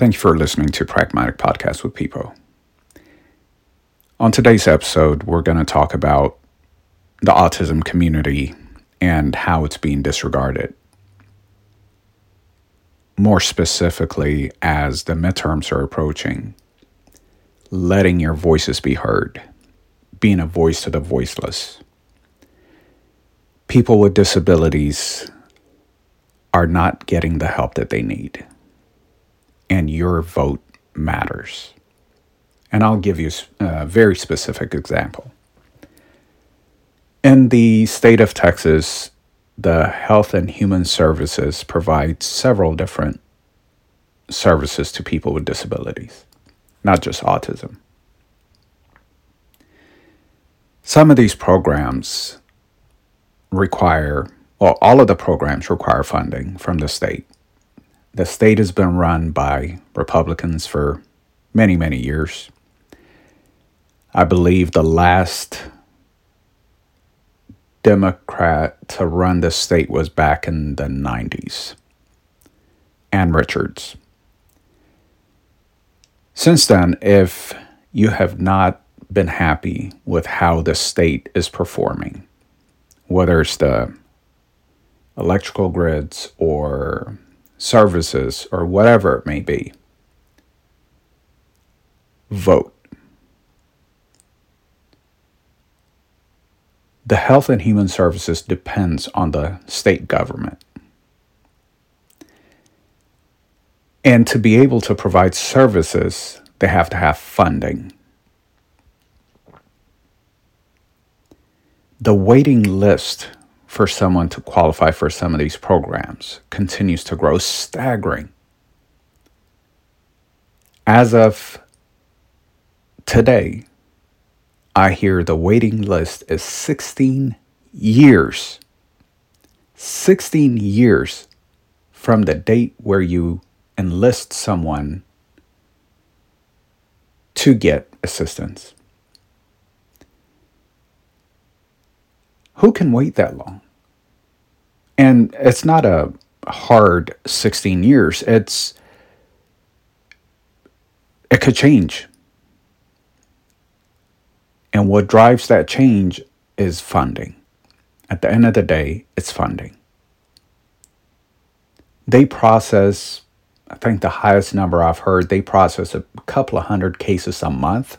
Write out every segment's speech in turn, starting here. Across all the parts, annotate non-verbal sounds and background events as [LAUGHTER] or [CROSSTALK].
Thank you for listening to Pragmatic Podcast with People. On today's episode, we're going to talk about the autism community and how it's being disregarded. More specifically, as the midterms are approaching, letting your voices be heard, being a voice to the voiceless. People with disabilities are not getting the help that they need and your vote matters. And I'll give you a uh, very specific example. In the state of Texas, the Health and Human Services provides several different services to people with disabilities, not just autism. Some of these programs require, well, all of the programs require funding from the state the state has been run by Republicans for many, many years. I believe the last Democrat to run the state was back in the 90s, Ann Richards. Since then, if you have not been happy with how the state is performing, whether it's the electrical grids or services, or whatever it may be. Vote. The Health and Human Services depends on the state government. And to be able to provide services, they have to have funding. The waiting list for someone to qualify for some of these programs continues to grow staggering. As of today, I hear the waiting list is 16 years. 16 years from the date where you enlist someone to get assistance. Who can wait that long? And it's not a hard 16 years. It's it could change. And what drives that change is funding. At the end of the day, it's funding. They process, I think the highest number I've heard, they process a couple of hundred cases a month.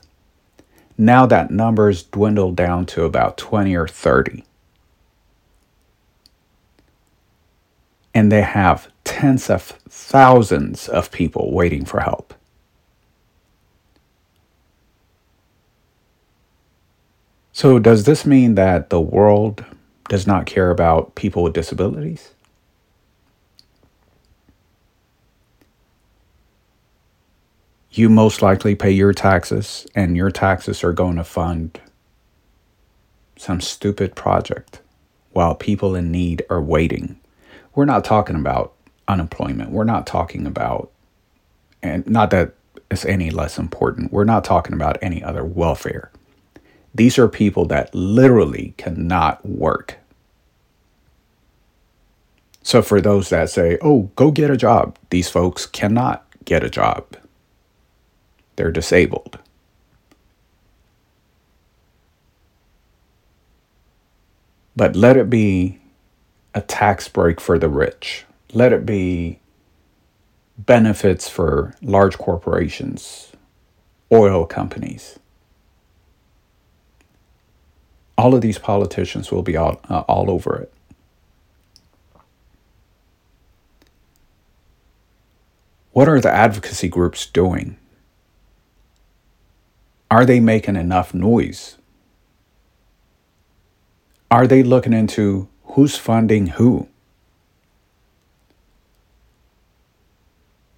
Now that number's dwindled down to about 20 or 30. And they have tens of thousands of people waiting for help. So, does this mean that the world does not care about people with disabilities? You most likely pay your taxes, and your taxes are going to fund some stupid project while people in need are waiting we're not talking about unemployment. We're not talking about, and not that it's any less important, we're not talking about any other welfare. These are people that literally cannot work. So, for those that say, oh, go get a job, these folks cannot get a job. They're disabled. But let it be a tax break for the rich. Let it be benefits for large corporations, oil companies. All of these politicians will be all, uh, all over it. What are the advocacy groups doing? Are they making enough noise? Are they looking into who's funding who?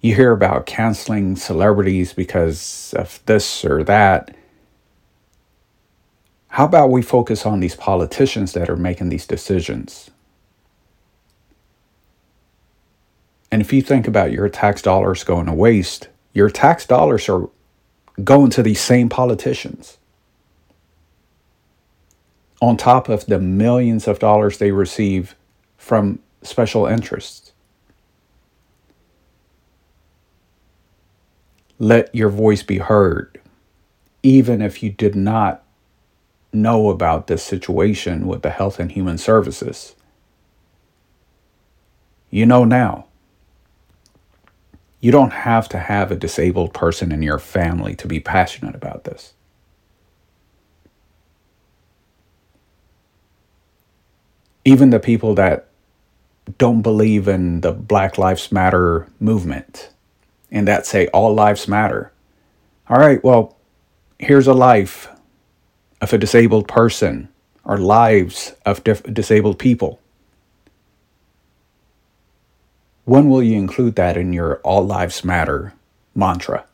You hear about canceling celebrities because of this or that. How about we focus on these politicians that are making these decisions? And if you think about your tax dollars going to waste, your tax dollars are going to these same politicians on top of the millions of dollars they receive from special interests. Let your voice be heard, even if you did not know about this situation with the Health and Human Services. You know now. You don't have to have a disabled person in your family to be passionate about this. Even the people that don't believe in the Black Lives Matter movement and that say all lives matter. All right, well, here's a life of a disabled person or lives of dif- disabled people. When will you include that in your all lives matter mantra?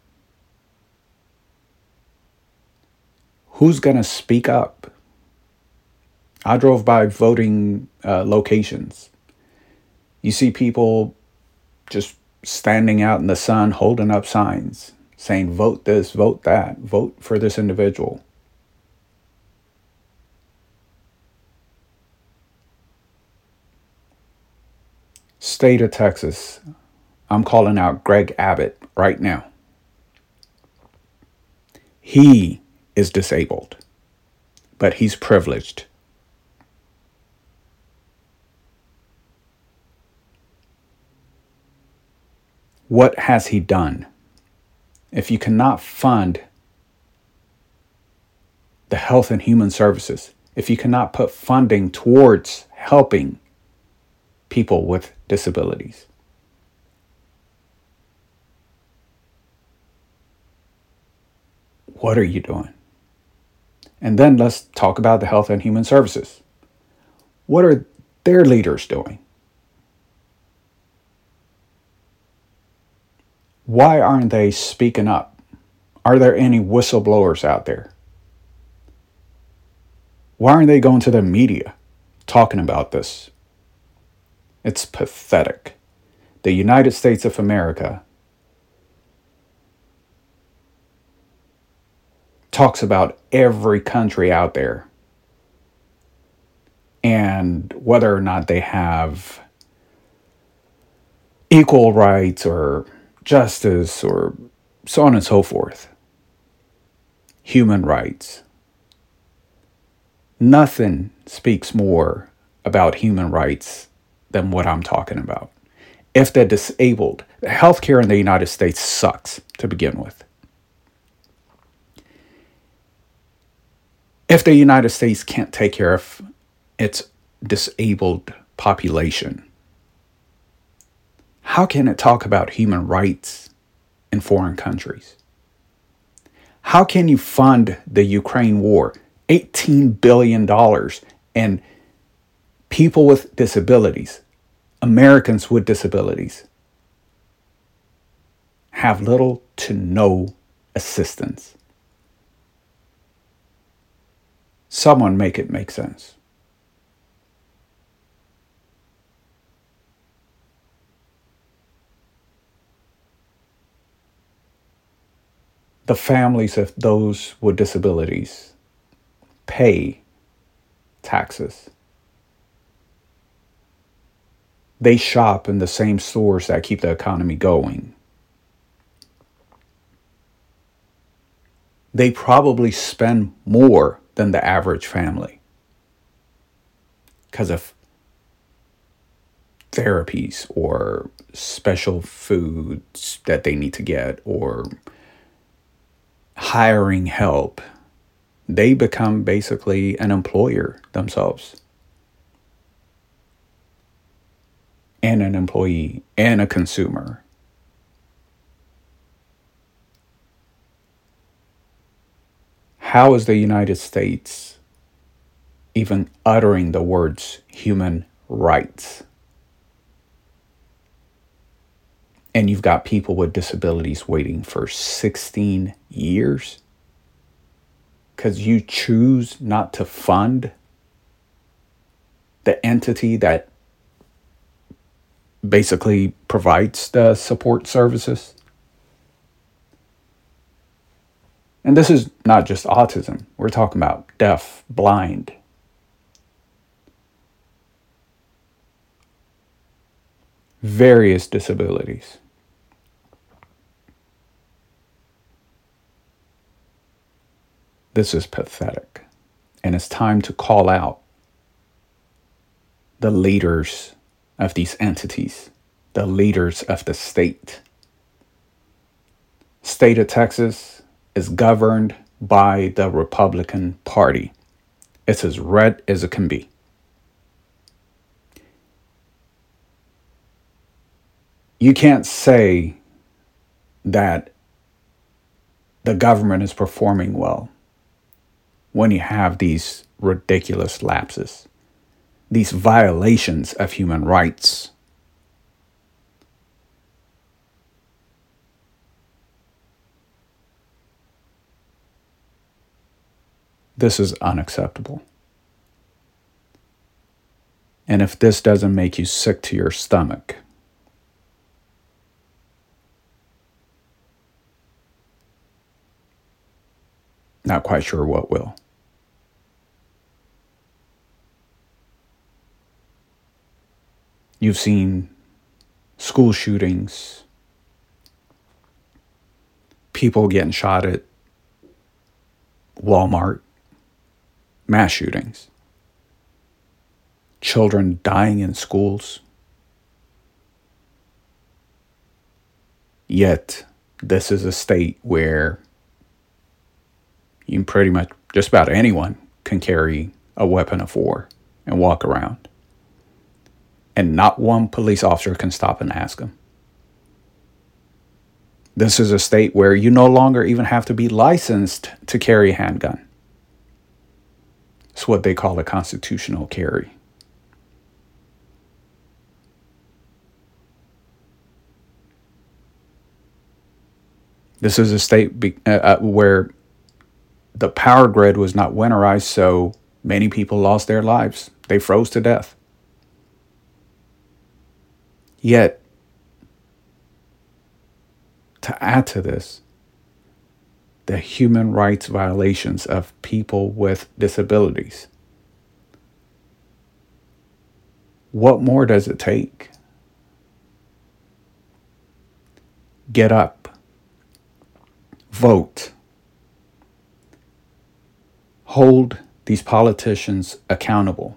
Who's going to speak up? I drove by voting uh, locations. You see people just standing out in the sun holding up signs saying, vote this, vote that, vote for this individual. State of Texas, I'm calling out Greg Abbott right now. He is disabled, but he's privileged. What has he done? If you cannot fund the health and human services, if you cannot put funding towards helping people with disabilities, what are you doing? And then let's talk about the health and human services. What are their leaders doing? Why aren't they speaking up? Are there any whistleblowers out there? Why aren't they going to the media talking about this? It's pathetic. The United States of America talks about every country out there and whether or not they have equal rights or justice or so on and so forth. Human rights. Nothing speaks more about human rights than what I'm talking about. If they're disabled, healthcare in the United States sucks to begin with. If the United States can't take care of its disabled population, how can it talk about human rights in foreign countries? How can you fund the Ukraine war? $18 billion and people with disabilities, Americans with disabilities, have little to no assistance. Someone make it make sense. The families of those with disabilities pay taxes. They shop in the same stores that keep the economy going. They probably spend more than the average family because of therapies or special foods that they need to get or hiring help, they become basically an employer themselves. And an employee and a consumer. How is the United States even uttering the words human rights? And you've got people with disabilities waiting for 16 years because you choose not to fund the entity that basically provides the support services. And this is not just autism, we're talking about deaf, blind. various disabilities. This is pathetic. And it's time to call out the leaders of these entities, the leaders of the state. State of Texas is governed by the Republican Party. It's as red as it can be. You can't say that the government is performing well when you have these ridiculous lapses, these violations of human rights. This is unacceptable. And if this doesn't make you sick to your stomach, not quite sure what will. You've seen school shootings, people getting shot at Walmart, mass shootings, children dying in schools. Yet, this is a state where you pretty much just about anyone can carry a weapon of war and walk around. And not one police officer can stop and ask them. This is a state where you no longer even have to be licensed to carry a handgun. It's what they call a constitutional carry. This is a state be, uh, uh, where the power grid was not winterized, so many people lost their lives. They froze to death. Yet, to add to this, the human rights violations of people with disabilities. What more does it take? Get up, vote, hold these politicians accountable.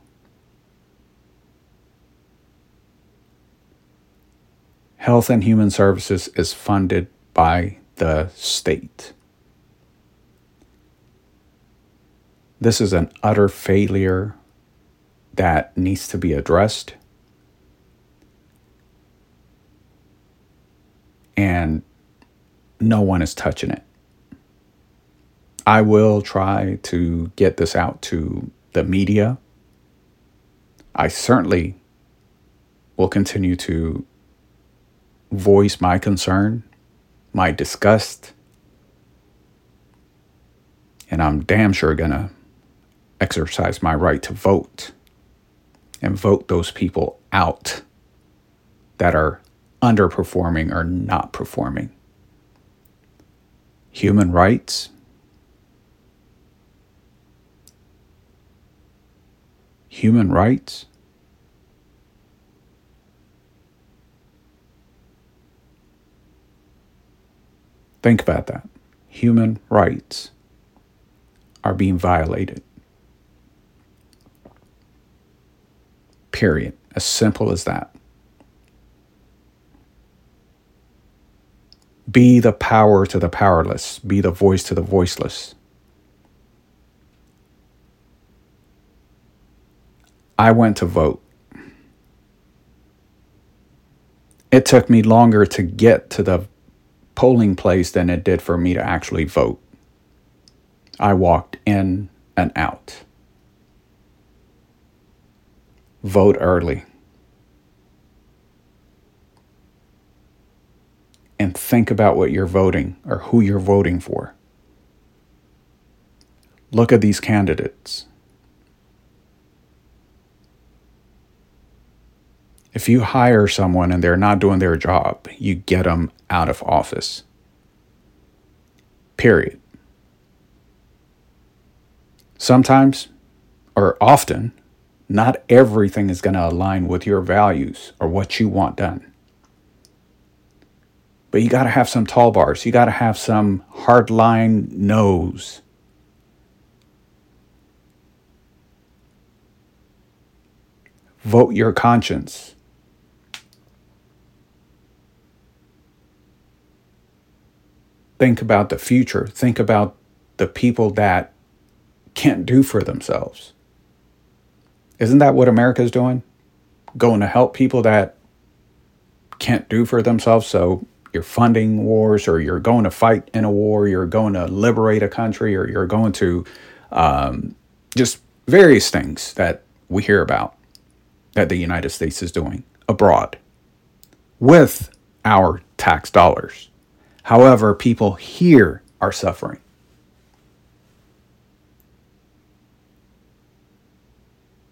Health and Human Services is funded by the state. This is an utter failure that needs to be addressed. And no one is touching it. I will try to get this out to the media. I certainly will continue to voice my concern, my disgust, and I'm damn sure gonna exercise my right to vote and vote those people out that are underperforming or not performing. Human rights. Human rights. Think about that. Human rights are being violated. Period. As simple as that. Be the power to the powerless, be the voice to the voiceless. I went to vote. It took me longer to get to the polling place than it did for me to actually vote. I walked in and out. Vote early. And think about what you're voting or who you're voting for. Look at these candidates. If you hire someone and they're not doing their job, you get them out of office. Period. Sometimes, or often, not everything is going to align with your values or what you want done. But you got to have some tall bars. You got to have some hard line nose. Vote your conscience. Think about the future. Think about the people that can't do for themselves. Isn't that what America's doing? Going to help people that can't do for themselves. So you're funding wars, or you're going to fight in a war, you're going to liberate a country, or you're going to um, just various things that we hear about that the United States is doing abroad with our tax dollars. However, people here are suffering.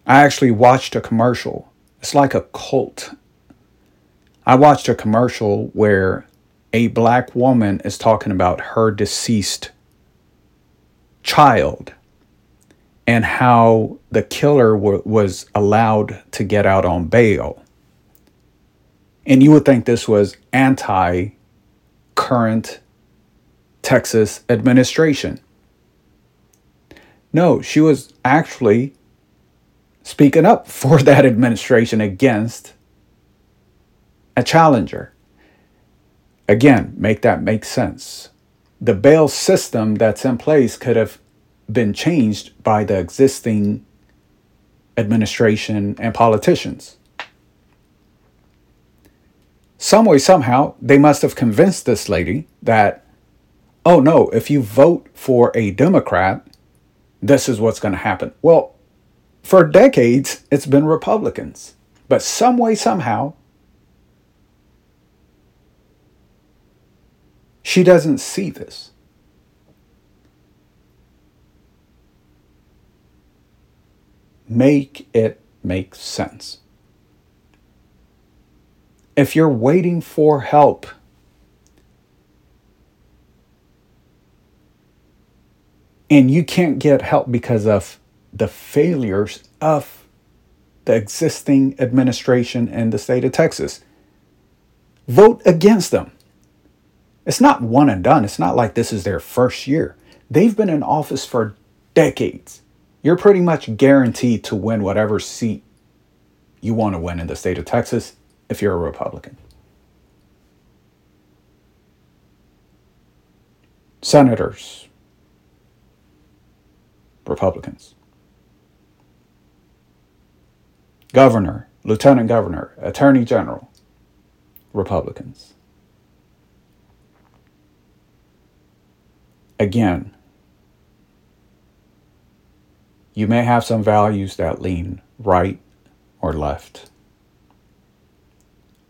I actually watched a commercial. It's like a cult. I watched a commercial where a black woman is talking about her deceased child and how the killer w- was allowed to get out on bail. And you would think this was anti current Texas administration. No, she was actually speaking up [LAUGHS] for that administration against a challenger. Again, make that make sense. The bail system that's in place could have been changed by the existing administration and politicians. Some way, somehow, they must have convinced this lady that, oh no, if you vote for a Democrat, this is what's going to happen. Well, for decades, it's been Republicans. But some way, somehow, she doesn't see this. Make it make sense. If you're waiting for help, and you can't get help because of the failures of the existing administration in the state of Texas. Vote against them. It's not one and done. It's not like this is their first year. They've been in office for decades. You're pretty much guaranteed to win whatever seat you want to win in the state of Texas if you're a Republican. Senators, Republicans. governor, lieutenant governor, attorney general, Republicans. Again, you may have some values that lean right or left.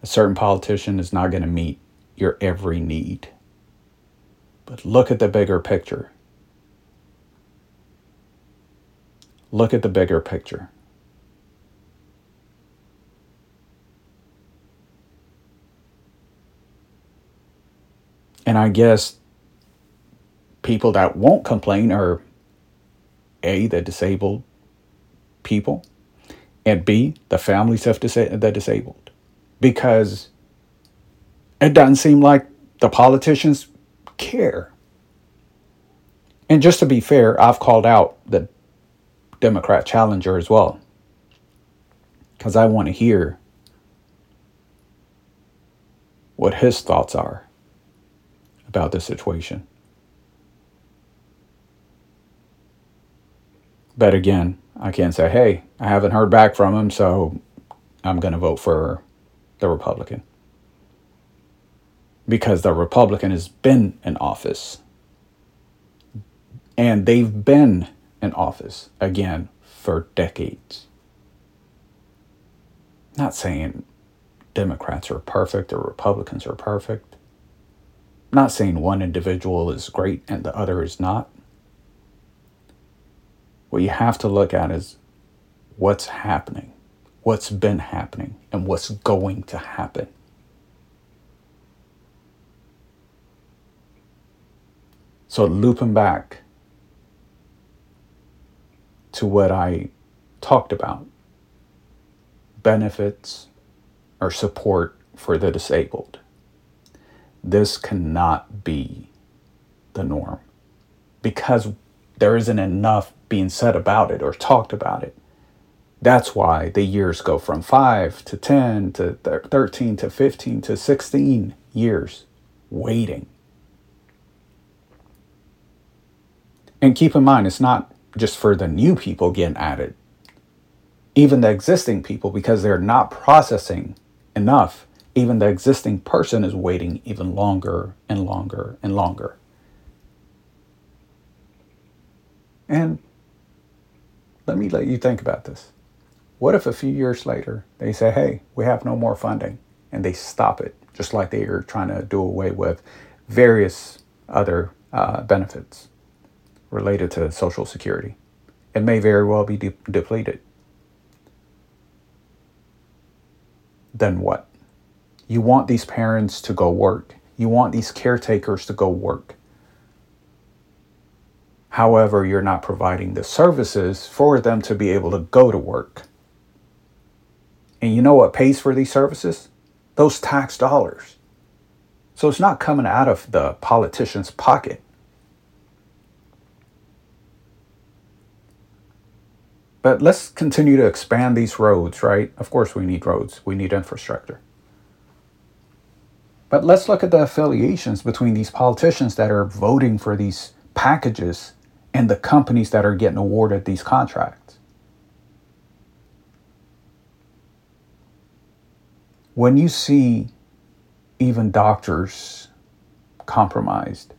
A certain politician is not going to meet your every need. But look at the bigger picture. Look at the bigger picture. And I guess people that won't complain are A, the disabled people, and B, the families of disa- the disabled. Because it doesn't seem like the politicians care. And just to be fair, I've called out the Democrat challenger as well. Because I want to hear what his thoughts are about the situation. But again, I can't say, hey, I haven't heard back from him, so I'm going to vote for the Republican. Because the Republican has been in office. And they've been in office, again, for decades. Not saying Democrats are perfect or Republicans are perfect not saying one individual is great and the other is not. What you have to look at is what's happening, what's been happening, and what's going to happen. So, looping back to what I talked about benefits or support for the disabled. This cannot be the norm because there isn't enough being said about it or talked about it. That's why the years go from 5 to 10 to 13 to 15 to 16 years waiting. And keep in mind, it's not just for the new people getting added. Even the existing people, because they're not processing enough, even the existing person is waiting even longer and longer and longer. And let me let you think about this. What if a few years later they say, hey, we have no more funding, and they stop it, just like they are trying to do away with various other uh, benefits related to Social Security? It may very well be de- depleted. Then what? You want these parents to go work. You want these caretakers to go work. However, you're not providing the services for them to be able to go to work. And you know what pays for these services? Those tax dollars. So it's not coming out of the politician's pocket. But let's continue to expand these roads, right? Of course, we need roads, we need infrastructure. But let's look at the affiliations between these politicians that are voting for these packages and the companies that are getting awarded these contracts. When you see even doctors compromised,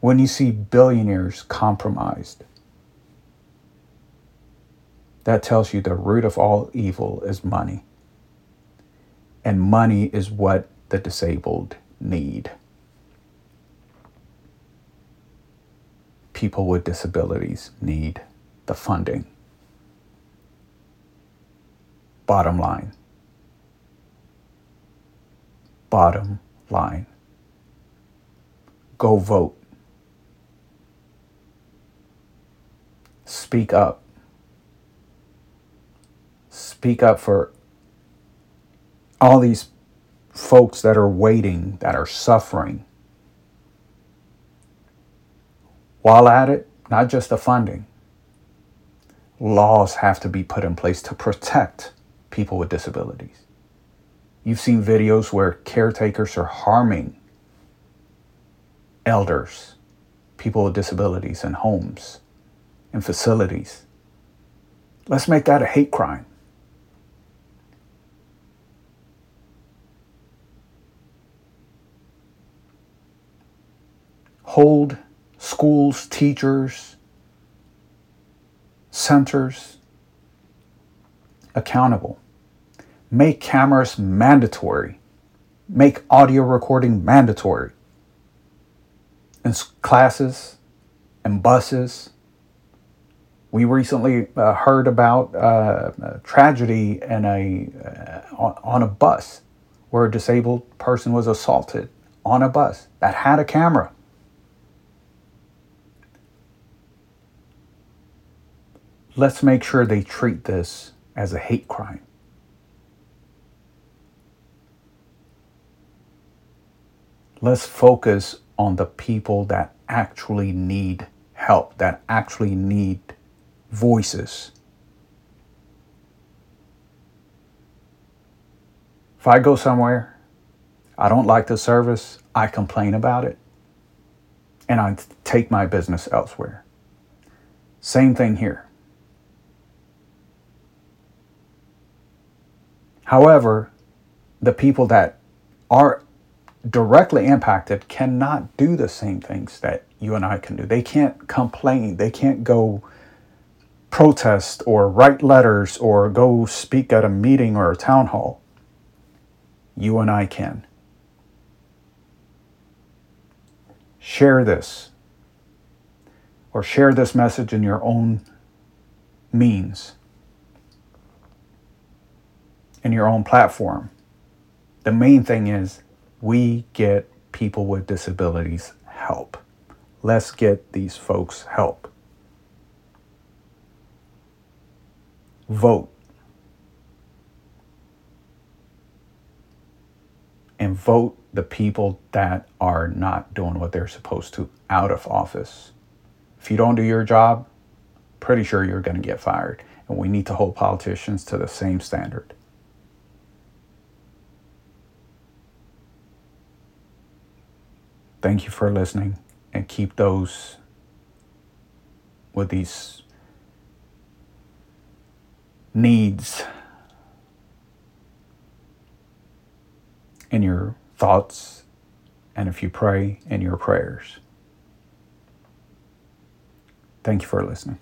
when you see billionaires compromised, that tells you the root of all evil is money. And money is what the disabled need. people with disabilities need the funding. Bottom line. Bottom line. Go vote. Speak up. Speak up for all these folks that are waiting, that are suffering While at it, not just the funding, laws have to be put in place to protect people with disabilities. You've seen videos where caretakers are harming elders, people with disabilities in homes and facilities. Let's make that a hate crime. Hold schools, teachers, centers accountable. Make cameras mandatory. Make audio recording mandatory in classes and buses. We recently uh, heard about uh, a tragedy in a, uh, on a bus where a disabled person was assaulted on a bus that had a camera. let's make sure they treat this as a hate crime. Let's focus on the people that actually need help, that actually need voices. If I go somewhere, I don't like the service, I complain about it, and I take my business elsewhere. Same thing here. However, the people that are directly impacted cannot do the same things that you and I can do. They can't complain. They can't go protest or write letters or go speak at a meeting or a town hall. You and I can. Share this or share this message in your own means in your own platform. The main thing is we get people with disabilities help. Let's get these folks help. Vote. And vote the people that are not doing what they're supposed to out of office. If you don't do your job, pretty sure you're going to get fired. And we need to hold politicians to the same standard. Thank you for listening and keep those with these needs in your thoughts and if you pray in your prayers. Thank you for listening.